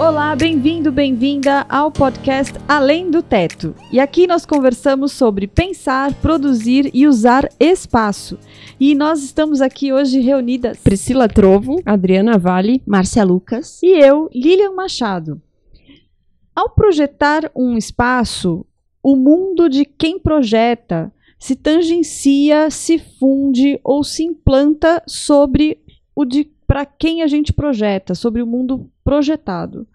Olá, bem-vindo, bem-vinda ao podcast Além do Teto. E aqui nós conversamos sobre pensar, produzir e usar espaço. E nós estamos aqui hoje reunidas Priscila Trovo, Adriana Vale, Márcia Lucas e eu, Lilian Machado. Ao projetar um espaço, o mundo de quem projeta se tangencia, se funde ou se implanta sobre o de para quem a gente projeta, sobre o mundo projetado.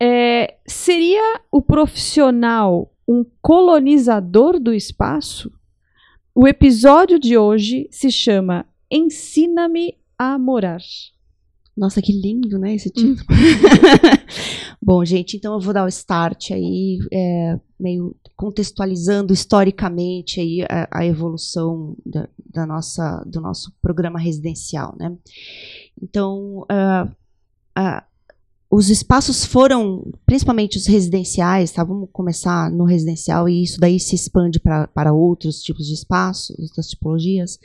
É, seria o profissional um colonizador do espaço? O episódio de hoje se chama Ensina-me a Morar. Nossa, que lindo, né, esse título. Bom, gente, então eu vou dar o start aí, é, meio contextualizando historicamente aí a, a evolução da, da, nossa, do nosso programa residencial, né? Então, uh, uh, os espaços foram, principalmente os residenciais, tá? Vamos começar no residencial e isso daí se expande para outros tipos de espaços, outras tipologias,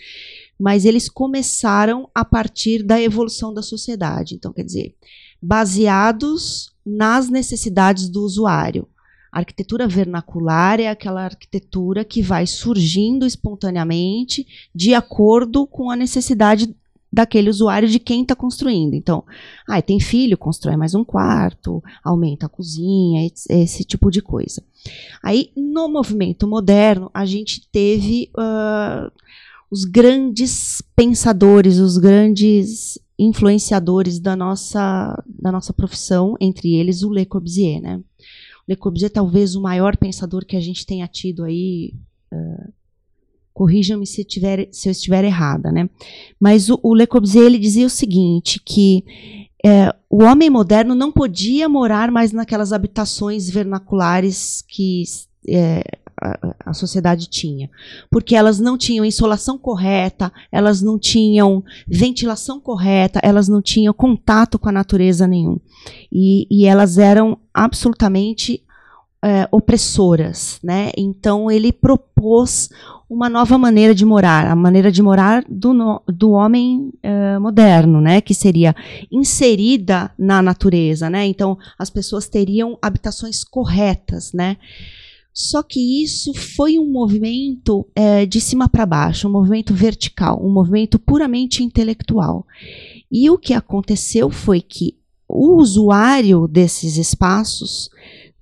mas eles começaram a partir da evolução da sociedade. Então, quer dizer, baseados nas necessidades do usuário. A arquitetura vernacular é aquela arquitetura que vai surgindo espontaneamente de acordo com a necessidade daquele usuário de quem está construindo. Então, ah, tem filho, constrói mais um quarto, aumenta a cozinha, esse tipo de coisa. Aí, no movimento moderno, a gente teve uh, os grandes pensadores, os grandes influenciadores da nossa, da nossa profissão, entre eles o Le Corbusier, né? O Le Corbusier talvez o maior pensador que a gente tenha tido aí uh, Corrijam-me se, se eu estiver errada, né? Mas o, o Le Corbusier ele dizia o seguinte, que é, o homem moderno não podia morar mais naquelas habitações vernaculares que é, a, a, sociedade tinha, porque elas não tinham insolação correta, elas não tinham ventilação correta, elas não tinham contato com a natureza nenhum. E, e elas eram absolutamente é, opressoras, né? Então ele propôs uma nova maneira de morar, a maneira de morar do, no, do homem uh, moderno, né, que seria inserida na natureza, né, então as pessoas teriam habitações corretas, né, só que isso foi um movimento é, de cima para baixo, um movimento vertical, um movimento puramente intelectual. E o que aconteceu foi que o usuário desses espaços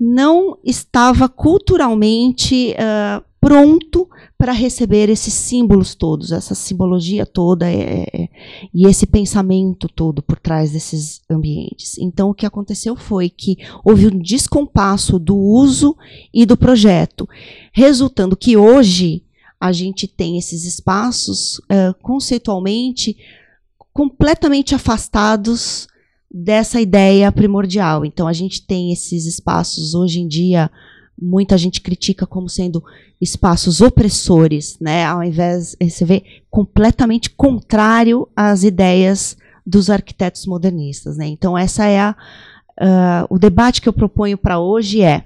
não estava culturalmente uh, pronto para receber esses símbolos todos, essa simbologia toda é, é, e esse pensamento todo por trás desses ambientes. Então, o que aconteceu foi que houve um descompasso do uso e do projeto, resultando que hoje a gente tem esses espaços uh, conceitualmente completamente afastados dessa ideia primordial. Então, a gente tem esses espaços hoje em dia muita gente critica como sendo espaços opressores, né? Ao invés, você vê, completamente contrário às ideias dos arquitetos modernistas, né? Então essa é a uh, o debate que eu proponho para hoje é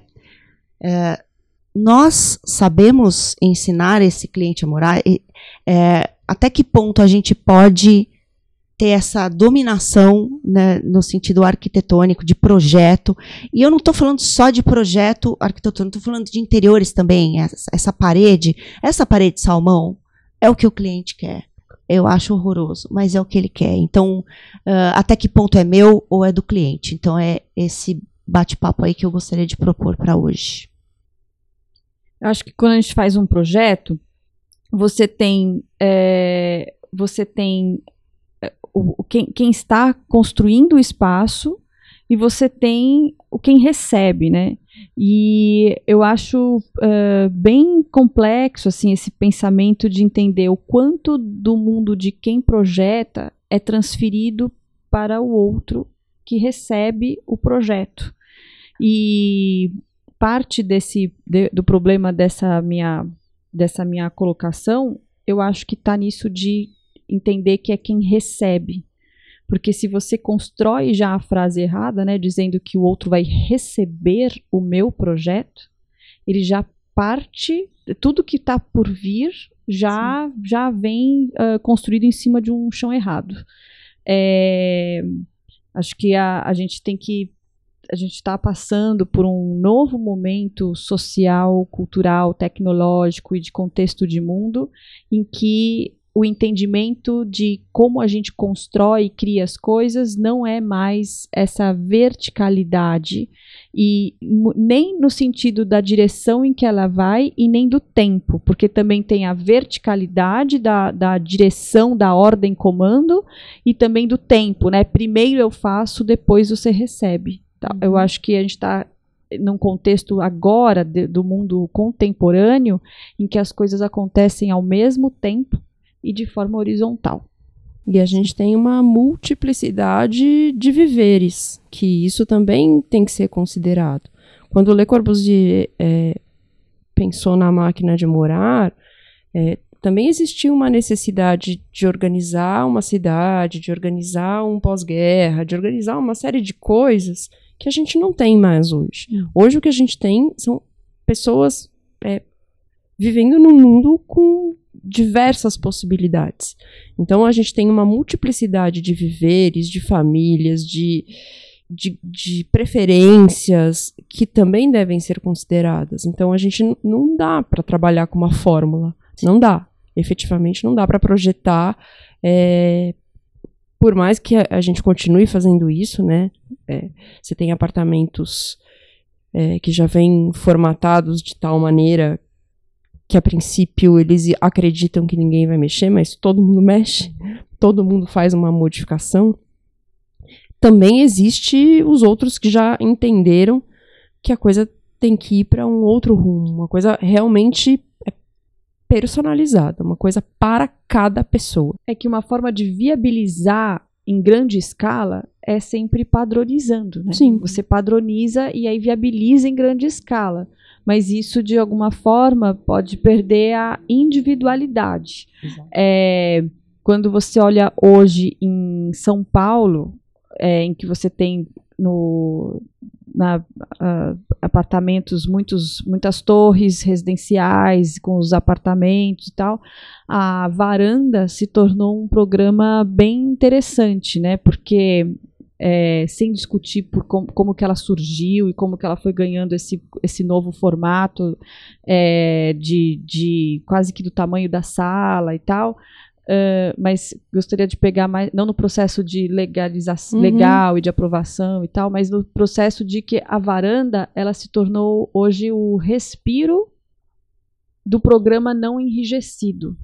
uh, nós sabemos ensinar esse cliente a morar? E, uh, até que ponto a gente pode ter essa dominação né, no sentido arquitetônico, de projeto. E eu não estou falando só de projeto arquitetônico, estou falando de interiores também. Essa, essa, parede, essa parede salmão, é o que o cliente quer. Eu acho horroroso, mas é o que ele quer. Então, uh, até que ponto é meu ou é do cliente? Então, é esse bate-papo aí que eu gostaria de propor para hoje. Eu acho que quando a gente faz um projeto, você tem é, você tem o, quem, quem está construindo o espaço e você tem o quem recebe, né? E eu acho uh, bem complexo assim esse pensamento de entender o quanto do mundo de quem projeta é transferido para o outro que recebe o projeto. E parte desse de, do problema dessa minha dessa minha colocação, eu acho que está nisso de entender que é quem recebe. Porque se você constrói já a frase errada, né, dizendo que o outro vai receber o meu projeto, ele já parte, tudo que está por vir já, já vem uh, construído em cima de um chão errado. É, acho que a, a gente tem que a gente está passando por um novo momento social, cultural, tecnológico e de contexto de mundo em que o entendimento de como a gente constrói e cria as coisas não é mais essa verticalidade e nem no sentido da direção em que ela vai e nem do tempo, porque também tem a verticalidade da, da direção, da ordem comando e também do tempo, né? Primeiro eu faço, depois você recebe. Tá? Uhum. Eu acho que a gente está num contexto agora de, do mundo contemporâneo em que as coisas acontecem ao mesmo tempo e de forma horizontal. E a gente tem uma multiplicidade de viveres, que isso também tem que ser considerado. Quando Le Corbusier é, pensou na máquina de morar, é, também existia uma necessidade de organizar uma cidade, de organizar um pós-guerra, de organizar uma série de coisas que a gente não tem mais hoje. Hum. Hoje o que a gente tem são pessoas é, vivendo num mundo com diversas possibilidades. Então a gente tem uma multiplicidade de viveres, de famílias, de, de, de preferências que também devem ser consideradas. Então a gente não dá para trabalhar com uma fórmula. Não dá. Efetivamente não dá para projetar. É, por mais que a, a, gente continue fazendo isso, né? É, você tem apartamentos é, que já vêm formatados de tal maneira que a princípio eles acreditam que ninguém vai mexer, mas todo mundo mexe, todo mundo faz uma modificação. Também existe os outros que já entenderam que a coisa tem que ir para um outro rumo, uma coisa realmente é personalizada, uma coisa para cada pessoa. É que uma forma de viabilizar em grande escala é sempre padronizando, né? Sim. Você padroniza e aí viabiliza em grande escala mas isso de alguma forma pode perder a individualidade. É, quando você olha hoje em São Paulo, é, em que você tem no, na, uh, apartamentos, muitos, muitas torres residenciais com os apartamentos e tal, a varanda se tornou um programa bem interessante, né? Porque é, sem discutir por com, como que ela surgiu e como que ela foi ganhando esse, esse novo formato é, de, de quase que do tamanho da sala e tal. Uh, mas gostaria de pegar mais, não no processo de legalização uhum. legal e de aprovação e tal, mas no processo de que a varanda ela se tornou hoje o respiro do programa não enrijecido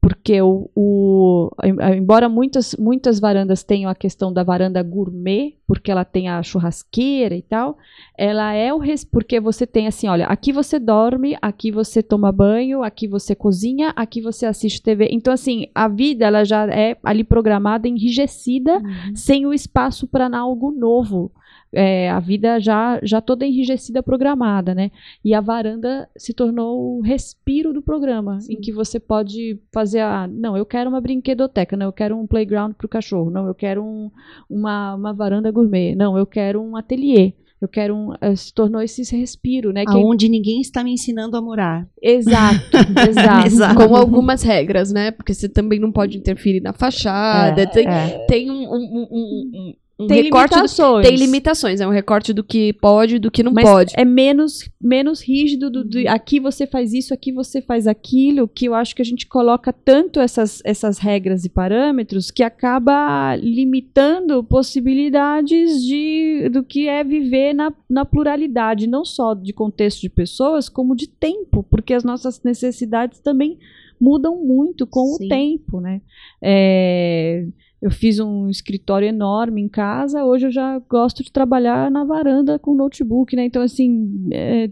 porque o, o, embora muitas, muitas varandas tenham a questão da varanda gourmet, porque ela tem a churrasqueira e tal, ela é o res, porque você tem assim, olha, aqui você dorme, aqui você toma banho, aqui você cozinha, aqui você assiste TV. Então assim, a vida ela já é ali programada, enrijecida, uhum. sem o espaço para algo novo é, a vida já, já toda enrijecida, programada, né? E a varanda se tornou o respiro do programa, Sim. em que você pode fazer a. Não, eu quero uma brinquedoteca, não, eu quero um playground para o cachorro, não, eu quero um, uma, uma varanda gourmet, não, eu quero um ateliê. Eu quero um. Eh, se tornou esse respiro, né? Quem... ninguém está me ensinando a morar. Exato, exato. exato. Com algumas regras, né? Porque você também não pode interferir na fachada. É, tem, é. tem um, um, um, um tem recorte limitações. Do, tem limitações, é um recorte do que pode do que não Mas pode. É menos, menos rígido do, do, aqui você faz isso, aqui você faz aquilo, que eu acho que a gente coloca tanto essas, essas regras e parâmetros que acaba limitando possibilidades de, do que é viver na, na pluralidade, não só de contexto de pessoas, como de tempo, porque as nossas necessidades também mudam muito com Sim. o tempo, né? É, eu fiz um escritório enorme em casa, hoje eu já gosto de trabalhar na varanda com notebook, né? Então, assim, é,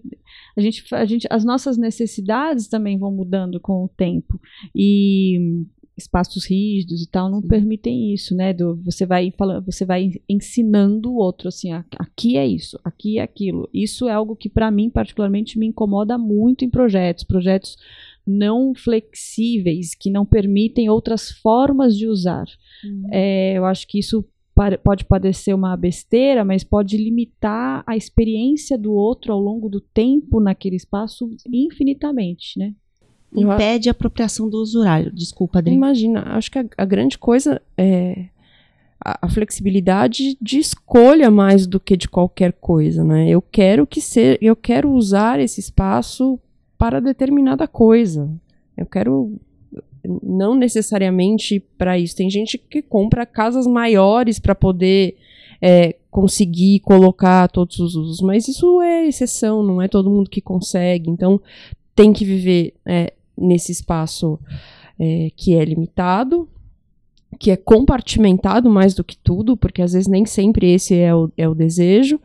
a gente, a gente, as nossas necessidades também vão mudando com o tempo. E espaços rígidos e tal não Sim. permitem isso, né? Do, você vai falando, você vai ensinando o outro assim, aqui é isso, aqui é aquilo. Isso é algo que para mim particularmente me incomoda muito em projetos, projetos não flexíveis que não permitem outras formas de usar. Uhum. É, eu acho que isso pode parecer uma besteira, mas pode limitar a experiência do outro ao longo do tempo naquele espaço infinitamente, né? Impede a apropriação do usuário. Desculpa, Adri. Imagina, acho que a, a grande coisa é a, a flexibilidade de escolha mais do que de qualquer coisa, né? Eu quero que ser, eu quero usar esse espaço para determinada coisa. Eu quero não necessariamente para isso. Tem gente que compra casas maiores para poder é, conseguir colocar todos os usos, mas isso é exceção, não é todo mundo que consegue. Então tem que viver é, nesse espaço é, que é limitado, que é compartimentado mais do que tudo, porque às vezes nem sempre esse é o, é o desejo,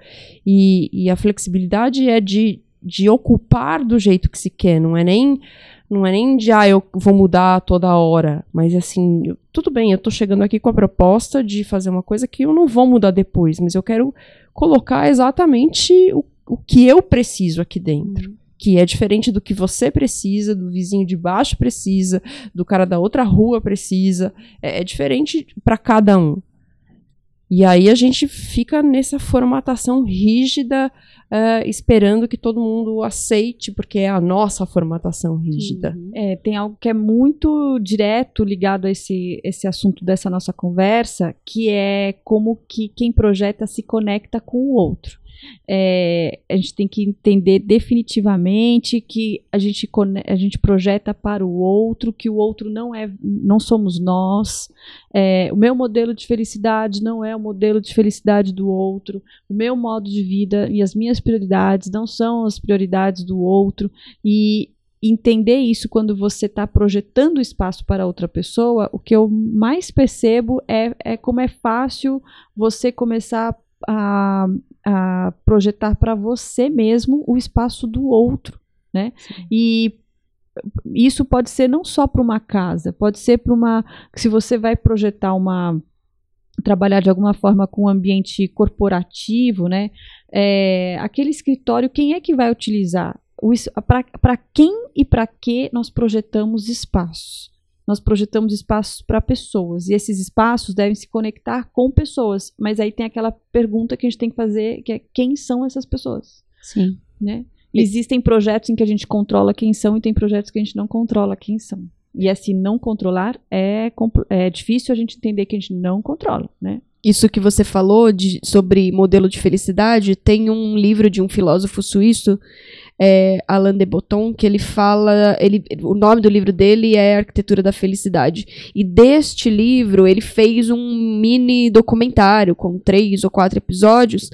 e, e a flexibilidade é de, de ocupar do jeito que se quer, não é nem não é nem de, ah, eu vou mudar toda hora, mas assim, eu, tudo bem, eu tô chegando aqui com a proposta de fazer uma coisa que eu não vou mudar depois, mas eu quero colocar exatamente o, o que eu preciso aqui dentro. Uhum. Que é diferente do que você precisa, do vizinho de baixo precisa, do cara da outra rua precisa. É, é diferente para cada um. E aí a gente fica nessa formatação rígida uh, esperando que todo mundo aceite, porque é a nossa formatação rígida. Uhum. É, tem algo que é muito direto ligado a esse, esse assunto dessa nossa conversa, que é como que quem projeta se conecta com o outro é, a gente tem que entender definitivamente que a gente, a gente projeta para o outro, que o outro não é, não somos nós. É, o meu modelo de felicidade não é o modelo de felicidade do outro. O meu modo de vida e as minhas prioridades não são as prioridades do outro. E entender isso quando você está projetando espaço para outra pessoa, o que eu mais percebo é, é como é fácil você começar a, a projetar para você mesmo o espaço do outro, né? Sim. E isso pode ser não só para uma casa, pode ser para uma. Se você vai projetar uma. trabalhar de alguma forma com um ambiente corporativo, né? É, aquele escritório, quem é que vai utilizar? Para quem e para que nós projetamos espaços? Nós projetamos espaços para pessoas e esses espaços devem se conectar com pessoas. Mas aí tem aquela pergunta que a gente tem que fazer, que é quem são essas pessoas? Sim. Né? Existem projetos em que a gente controla quem são e tem projetos que a gente não controla quem são. E assim, não controlar é, é difícil a gente entender que a gente não controla, né? Isso que você falou de, sobre modelo de felicidade, tem um livro de um filósofo suíço é, Alain de Botton, que ele fala, ele, o nome do livro dele é Arquitetura da Felicidade. E deste livro ele fez um mini documentário com três ou quatro episódios.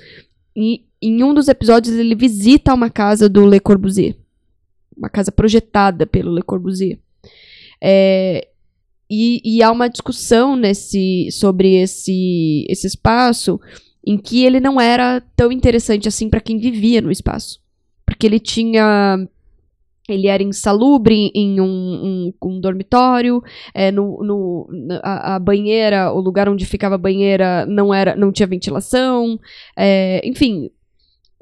E em um dos episódios ele visita uma casa do Le Corbusier, uma casa projetada pelo Le Corbusier. É, e, e, há uma discussão nesse sobre esse, esse espaço em que ele não era tão interessante assim para quem vivia no espaço porque ele tinha ele era insalubre em um, um, um dormitório, é, no, no a, a, banheira, o lugar onde ficava a banheira não era, não tinha ventilação, é, enfim,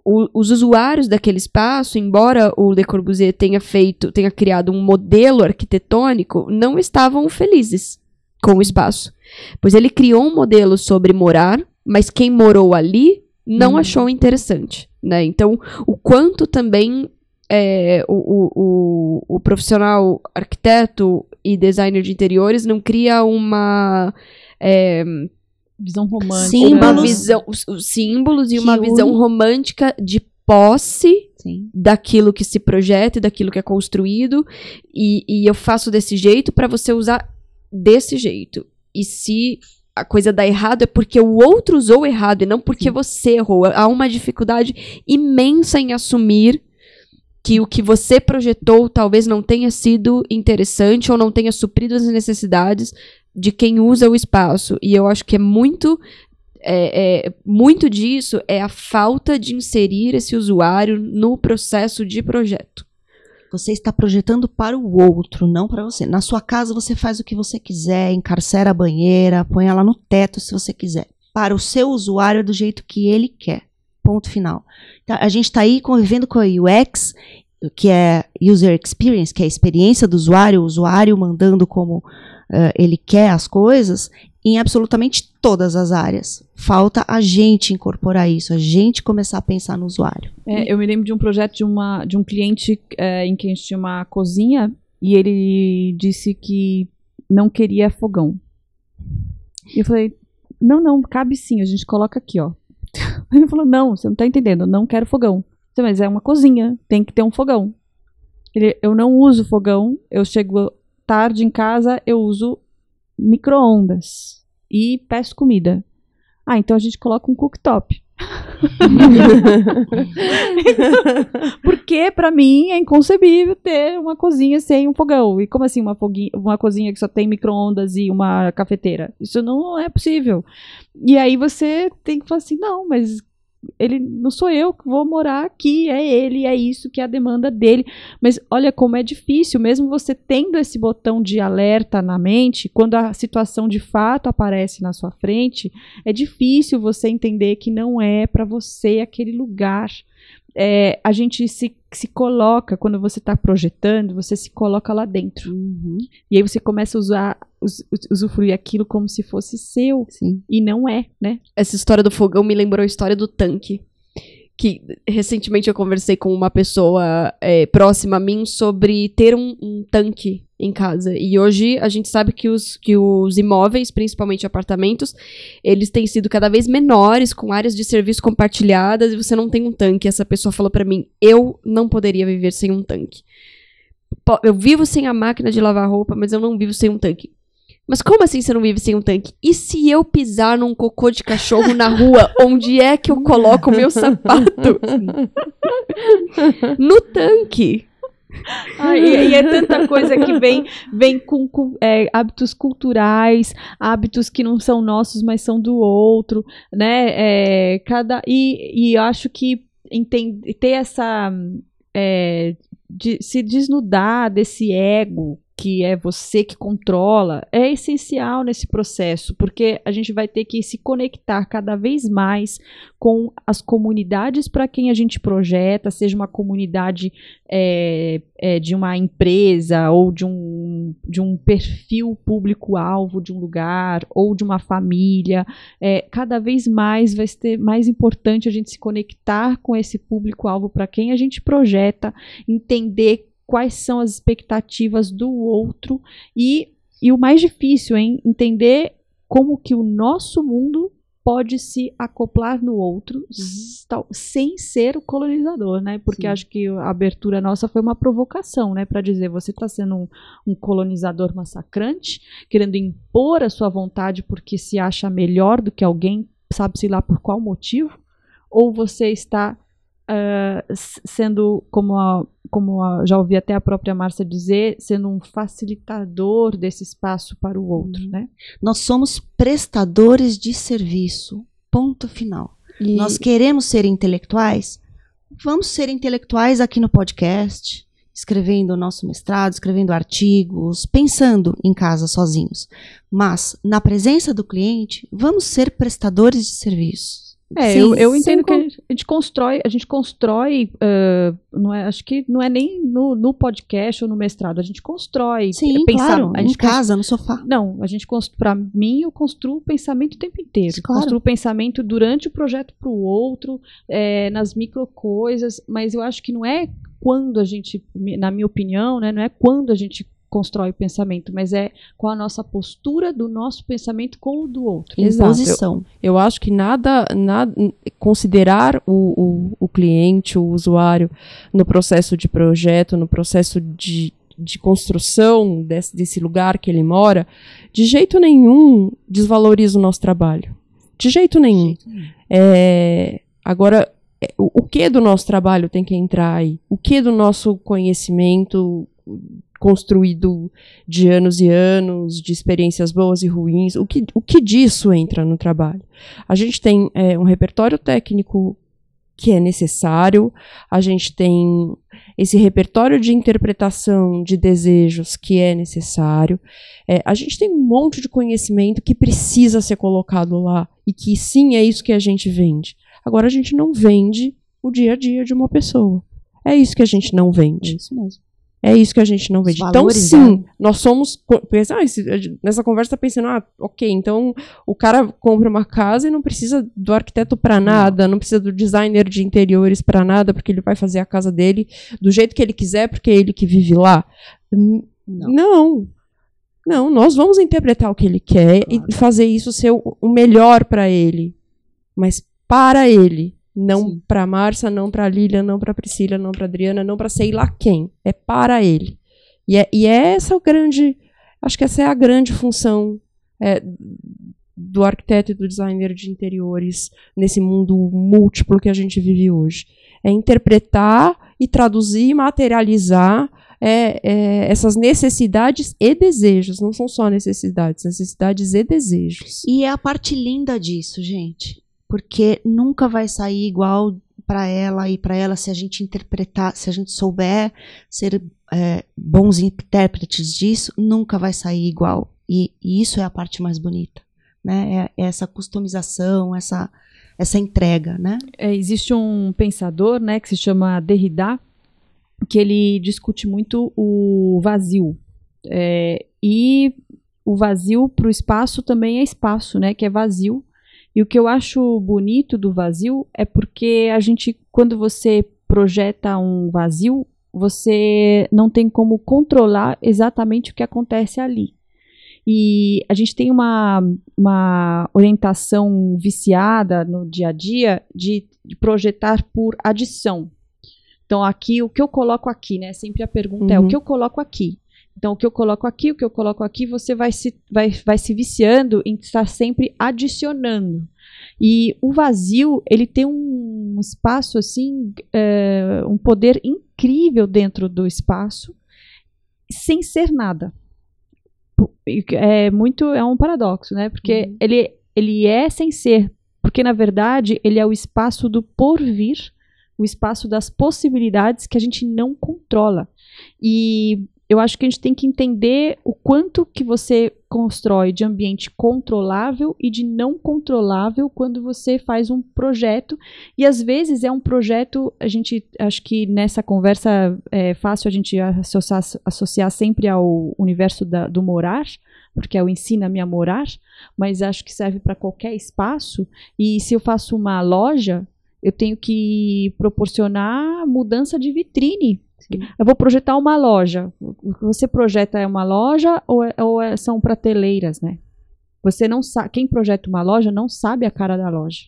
o, os usuários daquele espaço, embora o Le Corbusier tenha feito, tenha criado um modelo arquitetônico, não estavam felizes com o espaço, pois ele criou um modelo sobre morar, mas quem morou ali não hum. achou interessante né? Então, o quanto também é, o, o, o, profissional arquiteto e designer de interiores não cria uma é, visão romântica, símbolos, uma visão, símbolos e uma visão romântica de posse Sim. daquilo que se projeta e daquilo que é construído e, e eu faço desse jeito para você usar desse jeito. E se a coisa dá errado é porque o outro usou errado e não porque você errou. Há uma dificuldade imensa em assumir que o que você projetou talvez não tenha sido interessante ou não tenha suprido as necessidades de quem usa o espaço. E eu acho que é muito. É, é, muito disso é a falta de inserir esse usuário no processo de projeto. Você está projetando para o outro, não para você. Na sua casa você faz o que você quiser, encarcera a banheira, põe ela no teto se você quiser. Para o seu usuário é do jeito que ele quer. Ponto final. Então, a gente está aí convivendo com a UX, que é User Experience, que é a experiência do usuário, o usuário mandando como uh, ele quer as coisas, em absolutamente todas as áreas. Falta a gente incorporar isso, a gente começar a pensar no usuário. É, eu me lembro de um projeto de, uma, de um cliente é, em que a gente tinha uma cozinha e ele disse que não queria fogão. E eu falei, não, não, cabe sim, a gente coloca aqui, ó. Ele falou, não, você não tá entendendo, eu não quero fogão. Mas é uma cozinha, tem que ter um fogão. Ele, eu não uso fogão, eu chego tarde em casa, eu uso micro-ondas e peço comida. Ah, então a gente coloca um cooktop. Porque para mim é inconcebível ter uma cozinha sem um fogão. E como assim uma, foguinha, uma cozinha que só tem micro-ondas e uma cafeteira? Isso não é possível. E aí você tem que falar assim, não, mas ele não sou eu que vou morar aqui, é ele, é isso que é a demanda dele. Mas olha como é difícil, mesmo você tendo esse botão de alerta na mente, quando a situação de fato aparece na sua frente, é difícil você entender que não é para você aquele lugar é, a gente se, se coloca, quando você está projetando, você se coloca lá dentro. Uhum. E aí você começa a usar, us, usufruir aquilo como se fosse seu. Sim. E não é, né? Essa história do fogão me lembrou a história do tanque que recentemente eu conversei com uma pessoa é, próxima a mim sobre ter um, um, tanque em casa. E hoje a gente sabe que os, que os imóveis, principalmente apartamentos, eles têm sido cada vez menores, com áreas de serviço compartilhadas, e você não tem um tanque. Essa pessoa falou para mim: eu não poderia viver sem um tanque. Eu vivo sem a máquina de lavar roupa, mas eu não vivo sem um tanque. Mas como assim você não vive sem um tanque? E se eu pisar num cocô de cachorro na rua, onde é que eu coloco o meu sapato? no tanque. Ah, e, e, é tanta coisa que vem, vem com, com é, hábitos culturais, hábitos que não são nossos, mas são do outro, né? É, cada, e, e eu acho que entender, ter essa. É, de, se desnudar desse ego que é você que controla, é essencial nesse processo, porque a gente vai ter que se conectar cada vez mais com as comunidades para quem a gente projeta, seja uma comunidade é, é, de uma empresa ou de um, de um perfil público-alvo de um lugar ou de uma família. É, cada vez mais vai ser mais importante a gente se conectar com esse público-alvo para quem a gente projeta, entender quais são as expectativas do outro e, e o mais difícil é entender como que o nosso mundo pode se acoplar no outro uhum. sem ser o colonizador, né? Porque Sim. acho que a abertura nossa foi uma provocação, né? Para dizer você está sendo um, um, colonizador massacrante, querendo impor a sua vontade porque se acha melhor do que alguém, sabe-se lá por qual motivo, ou você está uh, sendo, como, a, como a, já ouvi até a própria Márcia dizer, sendo um facilitador desse espaço para o outro, uhum. né? Nós somos prestadores de serviço, ponto final. E... Nós queremos ser intelectuais? Vamos ser intelectuais aqui no podcast, escrevendo o nosso mestrado, escrevendo artigos, pensando em casa sozinhos. Mas, na presença do cliente, vamos ser prestadores de serviço é, Sim, eu, eu entendo que a gente, constrói, a gente constrói, uh, não é, acho que não é nem no, no, podcast ou no mestrado, a gente constrói. Sim, pensar, claro, a gente em casa, no sofá. Não, a gente para mim eu construo o pensamento o tempo inteiro. Claro. Construo o pensamento durante o projeto para o outro, é, nas micro coisas, mas eu acho que não é quando a gente, na minha opinião, né, não é quando a gente constrói o pensamento, mas é com a nossa postura do nosso pensamento com o do outro. Exato. Eu, eu acho que nada, nada considerar o, o, o cliente, o usuário, no processo de projeto, no processo de, de construção desse, desse lugar que ele mora, de jeito nenhum desvaloriza o nosso trabalho. De jeito nenhum. De jeito nenhum. É, agora, é, o, o que do nosso trabalho tem que entrar aí? O que do nosso conhecimento construído de anos e anos, de experiências boas e ruins. O que, o que disso entra no trabalho? A gente tem é, um repertório técnico que é necessário, a gente tem esse repertório de interpretação de desejos que é necessário, é, a gente tem um monte de conhecimento que precisa ser colocado lá e que sim é isso que a gente vende. Agora a gente não vende o dia a dia de uma pessoa. É isso que a gente não vende. É isso mesmo. É isso que a gente não vê. Então, sim, nós somos. Ah, nessa conversa tá pensando, ah, ok, então o cara compra uma casa e não precisa do arquiteto para nada, não. precisa do designer de interiores para nada, porque ele vai fazer a casa dele do jeito que ele quiser, porque é ele que vive lá. Não. não. Não, nós vamos interpretar o que ele quer Claro. e fazer isso ser o melhor para ele. Mas para ele. Não para Márcia, não para Lília, não para Priscila, não para Adriana, não para sei lá quem. É para ele. E é, e é essa o grande. Acho que essa é a grande função é, do arquiteto e do designer de interiores nesse mundo múltiplo que a gente vive hoje. É interpretar e traduzir, materializar é, é, essas necessidades e desejos. Não são só necessidades, necessidades e desejos. E é a parte linda disso, gente. Porque nunca vai sair igual para ela e para ela se a gente interpretar, se a gente souber ser é, bons intérpretes disso, nunca vai sair igual. E, e isso é a parte mais bonita, né? É, é essa customização, essa essa entrega, né? É, existe um pensador, né, que se chama Derrida, que ele discute muito o vazio. É, e o vazio para o espaço também é espaço, né, que é vazio. E o que eu acho bonito do vazio é porque a gente, quando você projeta um vazio, você não tem como controlar exatamente o que acontece ali. E a gente tem uma, uma orientação viciada no dia a dia de, de projetar por adição. Então, aqui, o que eu coloco aqui, né? Sempre a pergunta é: Uhum. o que eu coloco aqui? Então, o que eu coloco aqui, o que eu coloco aqui, você vai se, vai, vai se viciando em estar sempre adicionando. E o vazio, ele tem um espaço, assim, é, um poder incrível dentro do espaço, sem ser nada é muito é um paradoxo, né? Porque Uhum. ele ele é sem ser, porque na verdade ele é o espaço do porvir, o espaço das possibilidades que a gente não controla. E eu acho que a gente tem que entender o quanto que você constrói de ambiente controlável e de não controlável quando você faz um projeto. E às vezes é um projeto, a gente acho que nessa conversa é fácil a gente associar, associar sempre ao universo da- do morar, porque é o ensina-me a morar, mas acho que serve para qualquer espaço. E se eu faço uma loja, eu tenho que proporcionar mudança de vitrine. Eu vou projetar uma loja. O que você projeta é uma loja ou, é- ou é- são prateleiras, né? Você não sabe. Quem projeta uma loja não sabe a cara da loja.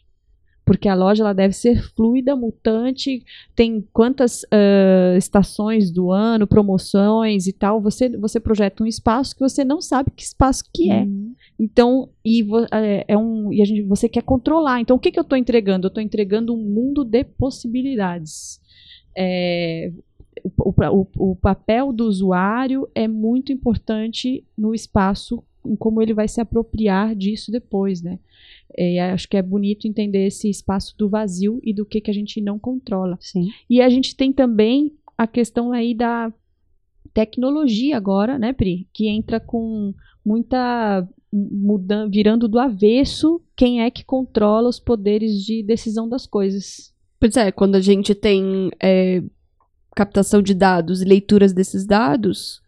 Porque a loja ela deve ser fluida, mutante, tem quantas ah, estações do ano, promoções e tal. Você, você projeta um espaço que você não sabe que espaço que é. Então, e, é, é um, e a gente, você quer controlar. Então, o que, que eu estou entregando? Eu estou entregando um mundo de possibilidades. É, o, o- o- papel do usuário é muito importante no espaço, em como ele vai se apropriar disso depois, né? É, acho que é bonito entender esse espaço do vazio e do que, que a gente não controla. Sim. E a gente tem também a questão aí da tecnologia agora, né, Pri? Que entra com muita mudando, virando do avesso quem é que controla os poderes de decisão das coisas. Pois é, quando a gente tem é, captação de dados e leituras desses dados,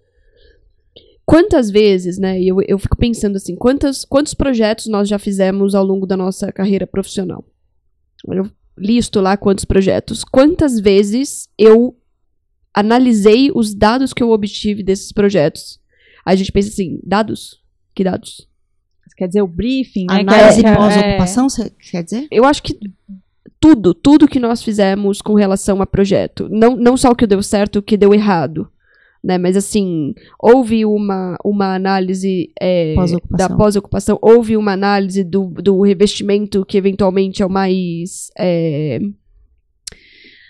quantas vezes, né? e Eu, eu fico pensando assim, quantas, quantos projetos nós já fizemos ao longo da nossa carreira profissional? Eu listo lá quantos projetos. Quantas vezes eu analisei os dados que eu obtive desses projetos? Aí a gente pensa assim, dados? Que dados? Quer dizer, o briefing, né? que Análise é- é- pós-ocupação, você quer dizer? eu acho que tudo, tudo que nós fizemos com relação a projeto, não, não só o que deu certo, o que deu errado, né? Mas assim, houve uma, uma análise é, Pós-ocupação. da pós-ocupação, houve uma análise do, do revestimento que eventualmente é o mais é,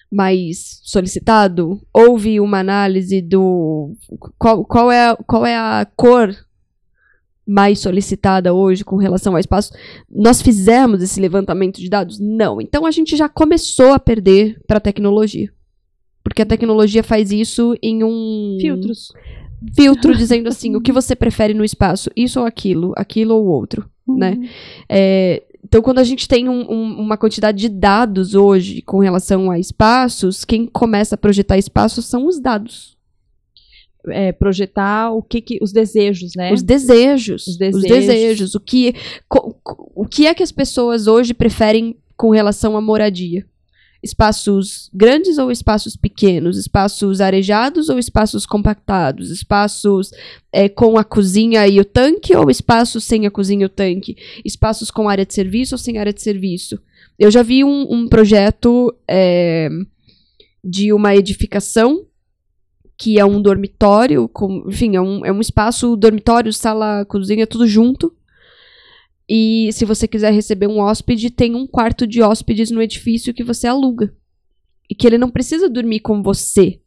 mais solicitado, houve uma análise do qual, qual, é, qual é a cor mais solicitada hoje com relação ao espaço. Nós fizemos esse levantamento de dados? Não. Então a gente já começou a perder para a tecnologia. Porque a tecnologia faz isso em um Filtros. filtro dizendo assim, o que você prefere no espaço, isso ou aquilo, aquilo ou outro, né? É, então, quando a gente tem um- um- uma quantidade de dados hoje com relação a espaços, quem começa a projetar espaços são os dados. É, projetar o que, que os desejos, né? Os desejos. Os Os desejos. desejos. o, que, o que é que as pessoas hoje preferem com relação à moradia? espaços grandes ou espaços pequenos, espaços arejados ou espaços compactados, espaços é, com a cozinha e o tanque ou espaços sem a cozinha e o tanque, espaços com área de serviço ou sem área de serviço. Eu já vi um, um projeto é, de uma edificação que é um dormitório, com, enfim, é um, é um espaço, dormitório, sala, cozinha, tudo junto. E se você quiser receber um hóspede, tem um quarto de hóspedes no edifício que você aluga. E que ele não precisa dormir com você.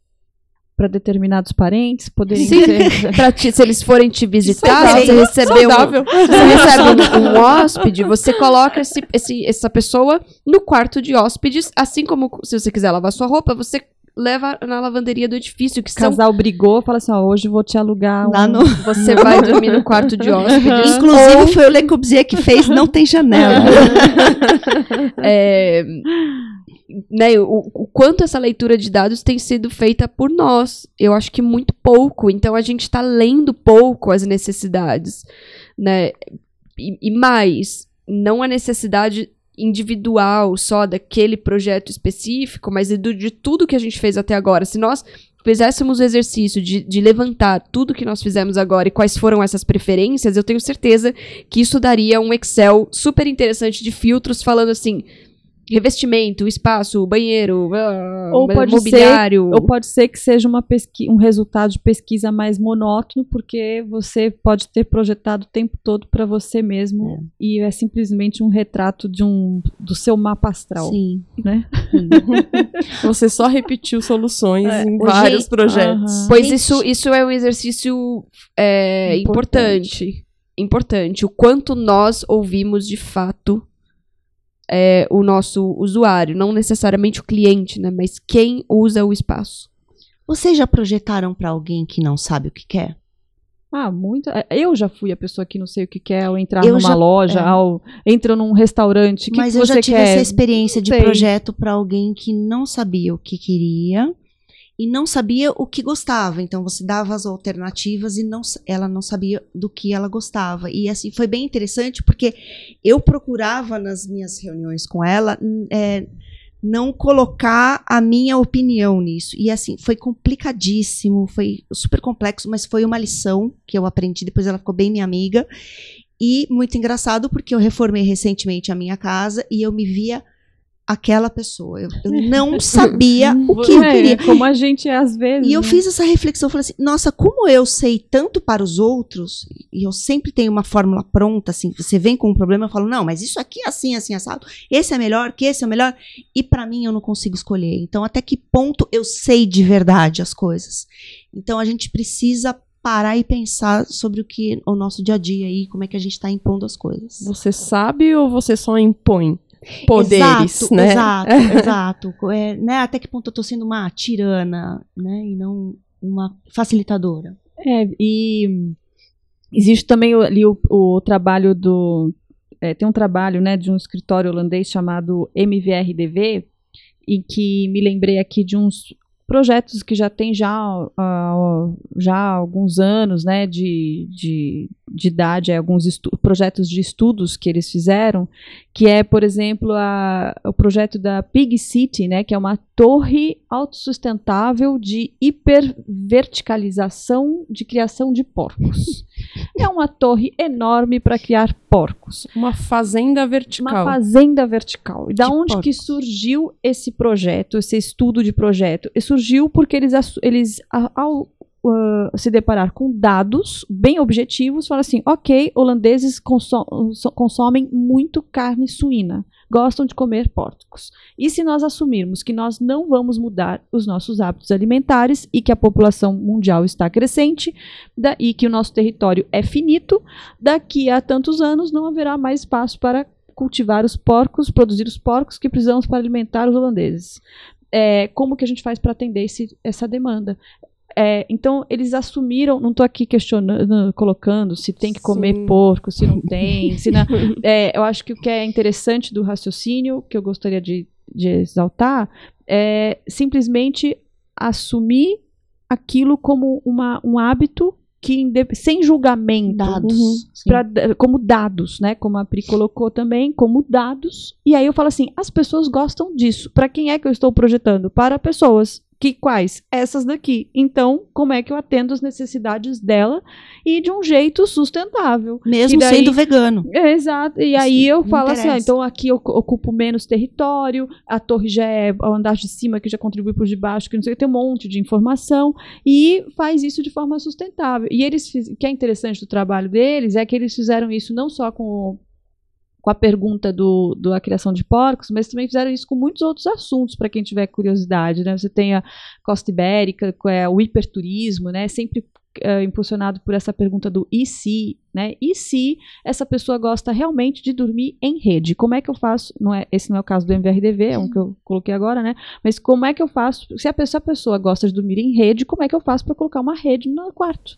Para determinados parentes poderem Sim, te, se eles forem te visitar, você recebeu um, você recebe um, um hóspede, você coloca esse, esse- essa pessoa no quarto de hóspedes, assim como se você quiser lavar sua roupa, você leva na lavanderia do edifício, que O são casal brigou, fala assim: ó, hoje eu vou te alugar. Lá um- no- você vai dormir no quarto de hóspedes. Inclusive, foi o Le Corbusier que fez Não Tem Janela. é, né, o, o quanto essa leitura de dados tem sido feita por nós. Eu acho que muito pouco. Então a gente está lendo pouco as necessidades. Né? E, e mais, não a necessidade individual só daquele projeto específico, mas do- de tudo que a gente fez até agora. Se nós fizéssemos o exercício de, de levantar tudo que nós fizemos agora e quais foram essas preferências, eu tenho certeza que isso daria um Excel super interessante de filtros falando assim. Revestimento, espaço, banheiro, ah, Ou pode mobiliário. Ou pode ser que seja uma um resultado de pesquisa mais monótono, porque você pode ter projetado o tempo todo para você mesmo e é simplesmente um retrato de um do seu mapa astral, Sim. né? Você só repetiu soluções É, em o vários jeito- projetos. Aham. Pois Gente. isso, isso é um exercício é, Importante. importante. importante. O quanto nós ouvimos de fato é, o nosso usuário, não necessariamente o cliente, né? Mas quem usa o espaço. Vocês já projetaram para alguém que não sabe o que quer? Ah, muito. é, Eu já fui a pessoa que não sei o que quer, ao entrar Eu numa já- loja, é. ao entra num restaurante, o que, Mas que eu você já tive quer? essa experiência de projeto para alguém que não sabia o que queria e não sabia o que gostava. Então você dava as alternativas e não, ela não sabia do que ela gostava. E assim foi bem interessante porque eu procurava nas minhas reuniões com ela n- é, não colocar a minha opinião nisso. E assim foi complicadíssimo, foi super complexo, mas foi uma lição que eu aprendi. Depois ela ficou bem minha amiga. E muito engraçado porque eu reformei recentemente a minha casa e eu me via aquela pessoa. Eu, eu não sabia o que eu É, queria. Como a gente é às vezes. E eu né? fiz essa reflexão, falei assim, nossa, como eu sei tanto para os outros, e eu sempre tenho uma fórmula pronta, assim, você vem com um problema, eu falo, não, mas isso aqui é assim, assim, assado, esse é melhor, que esse é melhor, e para mim eu não consigo escolher. Então, até que ponto eu sei de verdade as coisas? Então, a gente precisa parar e pensar sobre o que o nosso dia a dia aí, como é que a gente está impondo as coisas. Você sabe ou você só impõe poderes, exato, né? Exato, exato. É, né, até que ponto eu tô sendo uma tirana, né, e não uma facilitadora. É, e existe também ali o, o trabalho do. é, tem um trabalho né, de um escritório holandês chamado MVRDV, em que me lembrei aqui de uns projetos que já tem já, ah, já alguns anos né, de, de, de idade, alguns projetos de estudos que eles fizeram, que é, por exemplo, a- o projeto da Pig City, né, que é uma torre autossustentável de hiperverticalização de criação de porcos. é uma torre enorme para criar porcos. Uma fazenda Uma vertical. fazenda vertical. E da De onde que porcos. surgiu esse projeto, esse estudo de projeto? E surgiu porque eles, eles ao ah, se deparar com dados bem objetivos, falam assim, ok, holandeses conso- so- consomem muito carne suína, gostam de comer porcos. E se nós assumirmos que nós não vamos mudar os nossos hábitos alimentares e que a população mundial está crescente e que o nosso território é finito, daqui a tantos anos não haverá mais espaço para cultivar os porcos, produzir os porcos que precisamos para alimentar os holandeses. É, como que a gente faz para atender esse- essa demanda? É, então, eles assumiram, não estou aqui questionando, colocando se tem que comer Sim. porco, se não tem, se não. É, eu acho que o que é interessante do raciocínio, que eu gostaria de, de exaltar, é simplesmente assumir aquilo como uma, um hábito que sem julgamento, dados, uhum, pra, como dados, né? Como a Pri colocou também, como dados. E aí eu falo assim, as pessoas gostam disso. Para quem é que eu estou projetando? Para pessoas. Que quais? Essas daqui. Então, como é que eu atendo as necessidades dela e de um jeito sustentável? Mesmo daí, sendo vegano. É, exato. E aí Sim, eu falo assim, ah, então aqui eu ocupo menos território, a torre já é o andar de cima que já contribui por de baixo, que não sei, tem um monte de informação e faz isso de forma sustentável. E eles, o que é interessante do trabalho deles é que eles fizeram isso não só com com a pergunta do, do a criação de porcos, mas também fizeram isso com muitos outros assuntos para quem tiver curiosidade, né? Você tem a costa ibérica, é o hiperturismo, né? Sempre é, impulsionado por essa pergunta do e se, né? E se essa pessoa gosta realmente de dormir em rede? Como é que eu faço? Não é, esse não é o caso do MVRDV, é um que eu coloquei agora, né? Mas como é que eu faço? Se a pessoa, a pessoa gosta de dormir em rede, como é que eu faço para colocar uma rede no quarto?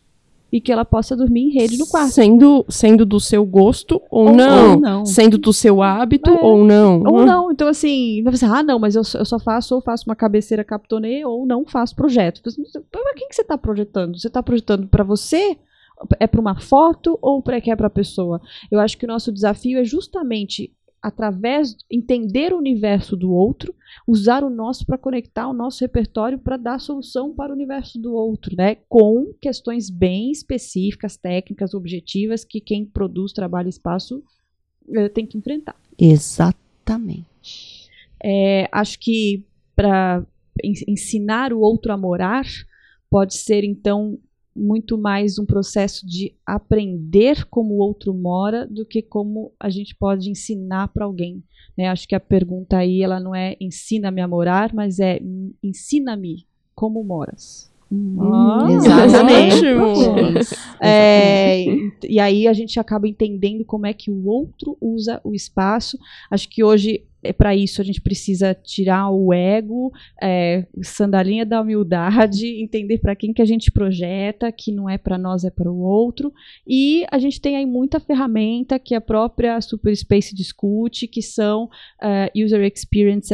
E que ela possa dormir em rede no quarto. Sendo, sendo do seu gosto ou, ou não. ou não. Sendo do seu hábito é. ou não. Ou não. Então, assim, você ah, não, mas eu, eu só faço ou faço uma cabeceira captonê ou não faço projeto. Para quem que você está projetando? Você está projetando para você? É para uma foto ou para que é para a pessoa? Eu acho que o nosso desafio é justamente através entender o universo do outro, usar o nosso para conectar o nosso repertório para dar solução para o universo do outro, né? Com questões bem específicas, técnicas, objetivas que quem produz trabalho e espaço eh, tem que enfrentar. Exatamente. É, acho que para ensinar o outro a morar pode ser então muito mais um processo de aprender como o outro mora do que como a gente pode ensinar para alguém. Né? Acho que a pergunta aí ela não é ensina-me a morar, mas é ensina-me como moras. Hum, ah, exatamente. É, e aí a gente acaba entendendo como é que o outro usa o espaço. Acho que hoje é para isso a gente precisa tirar o ego, é, sandalinha da humildade, entender para quem que a gente projeta, que não é para nós, é para o outro. E a gente tem aí muita ferramenta que a própria Superspace discute, que são uh, user experience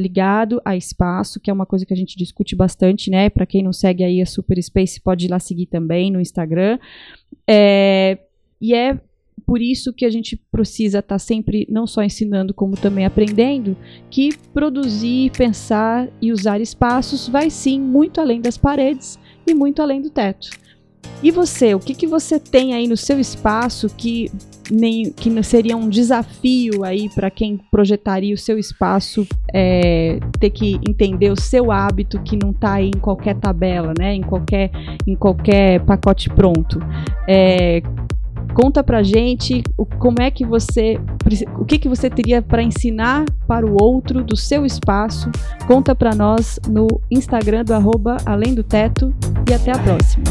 ligado a espaço, que é uma coisa que a gente discute bastante, né? Para quem não segue aí a Superspace, pode ir lá seguir também no Instagram. É, e é por isso que a gente precisa estar tá sempre não só ensinando, como também aprendendo, que produzir, pensar e usar espaços vai sim muito além das paredes e muito além do teto. E você, o que, que você tem aí no seu espaço que nem que seria um desafio aí para quem projetaria o seu espaço é, ter que entender o seu hábito que não está aí em qualquer tabela, né? Em qualquer em qualquer pacote pronto. É, Conta pra gente o, como é que você, o que que você teria para ensinar para o outro do seu espaço. Conta para nós no Instagram do arroba Além do Teto e até a próxima.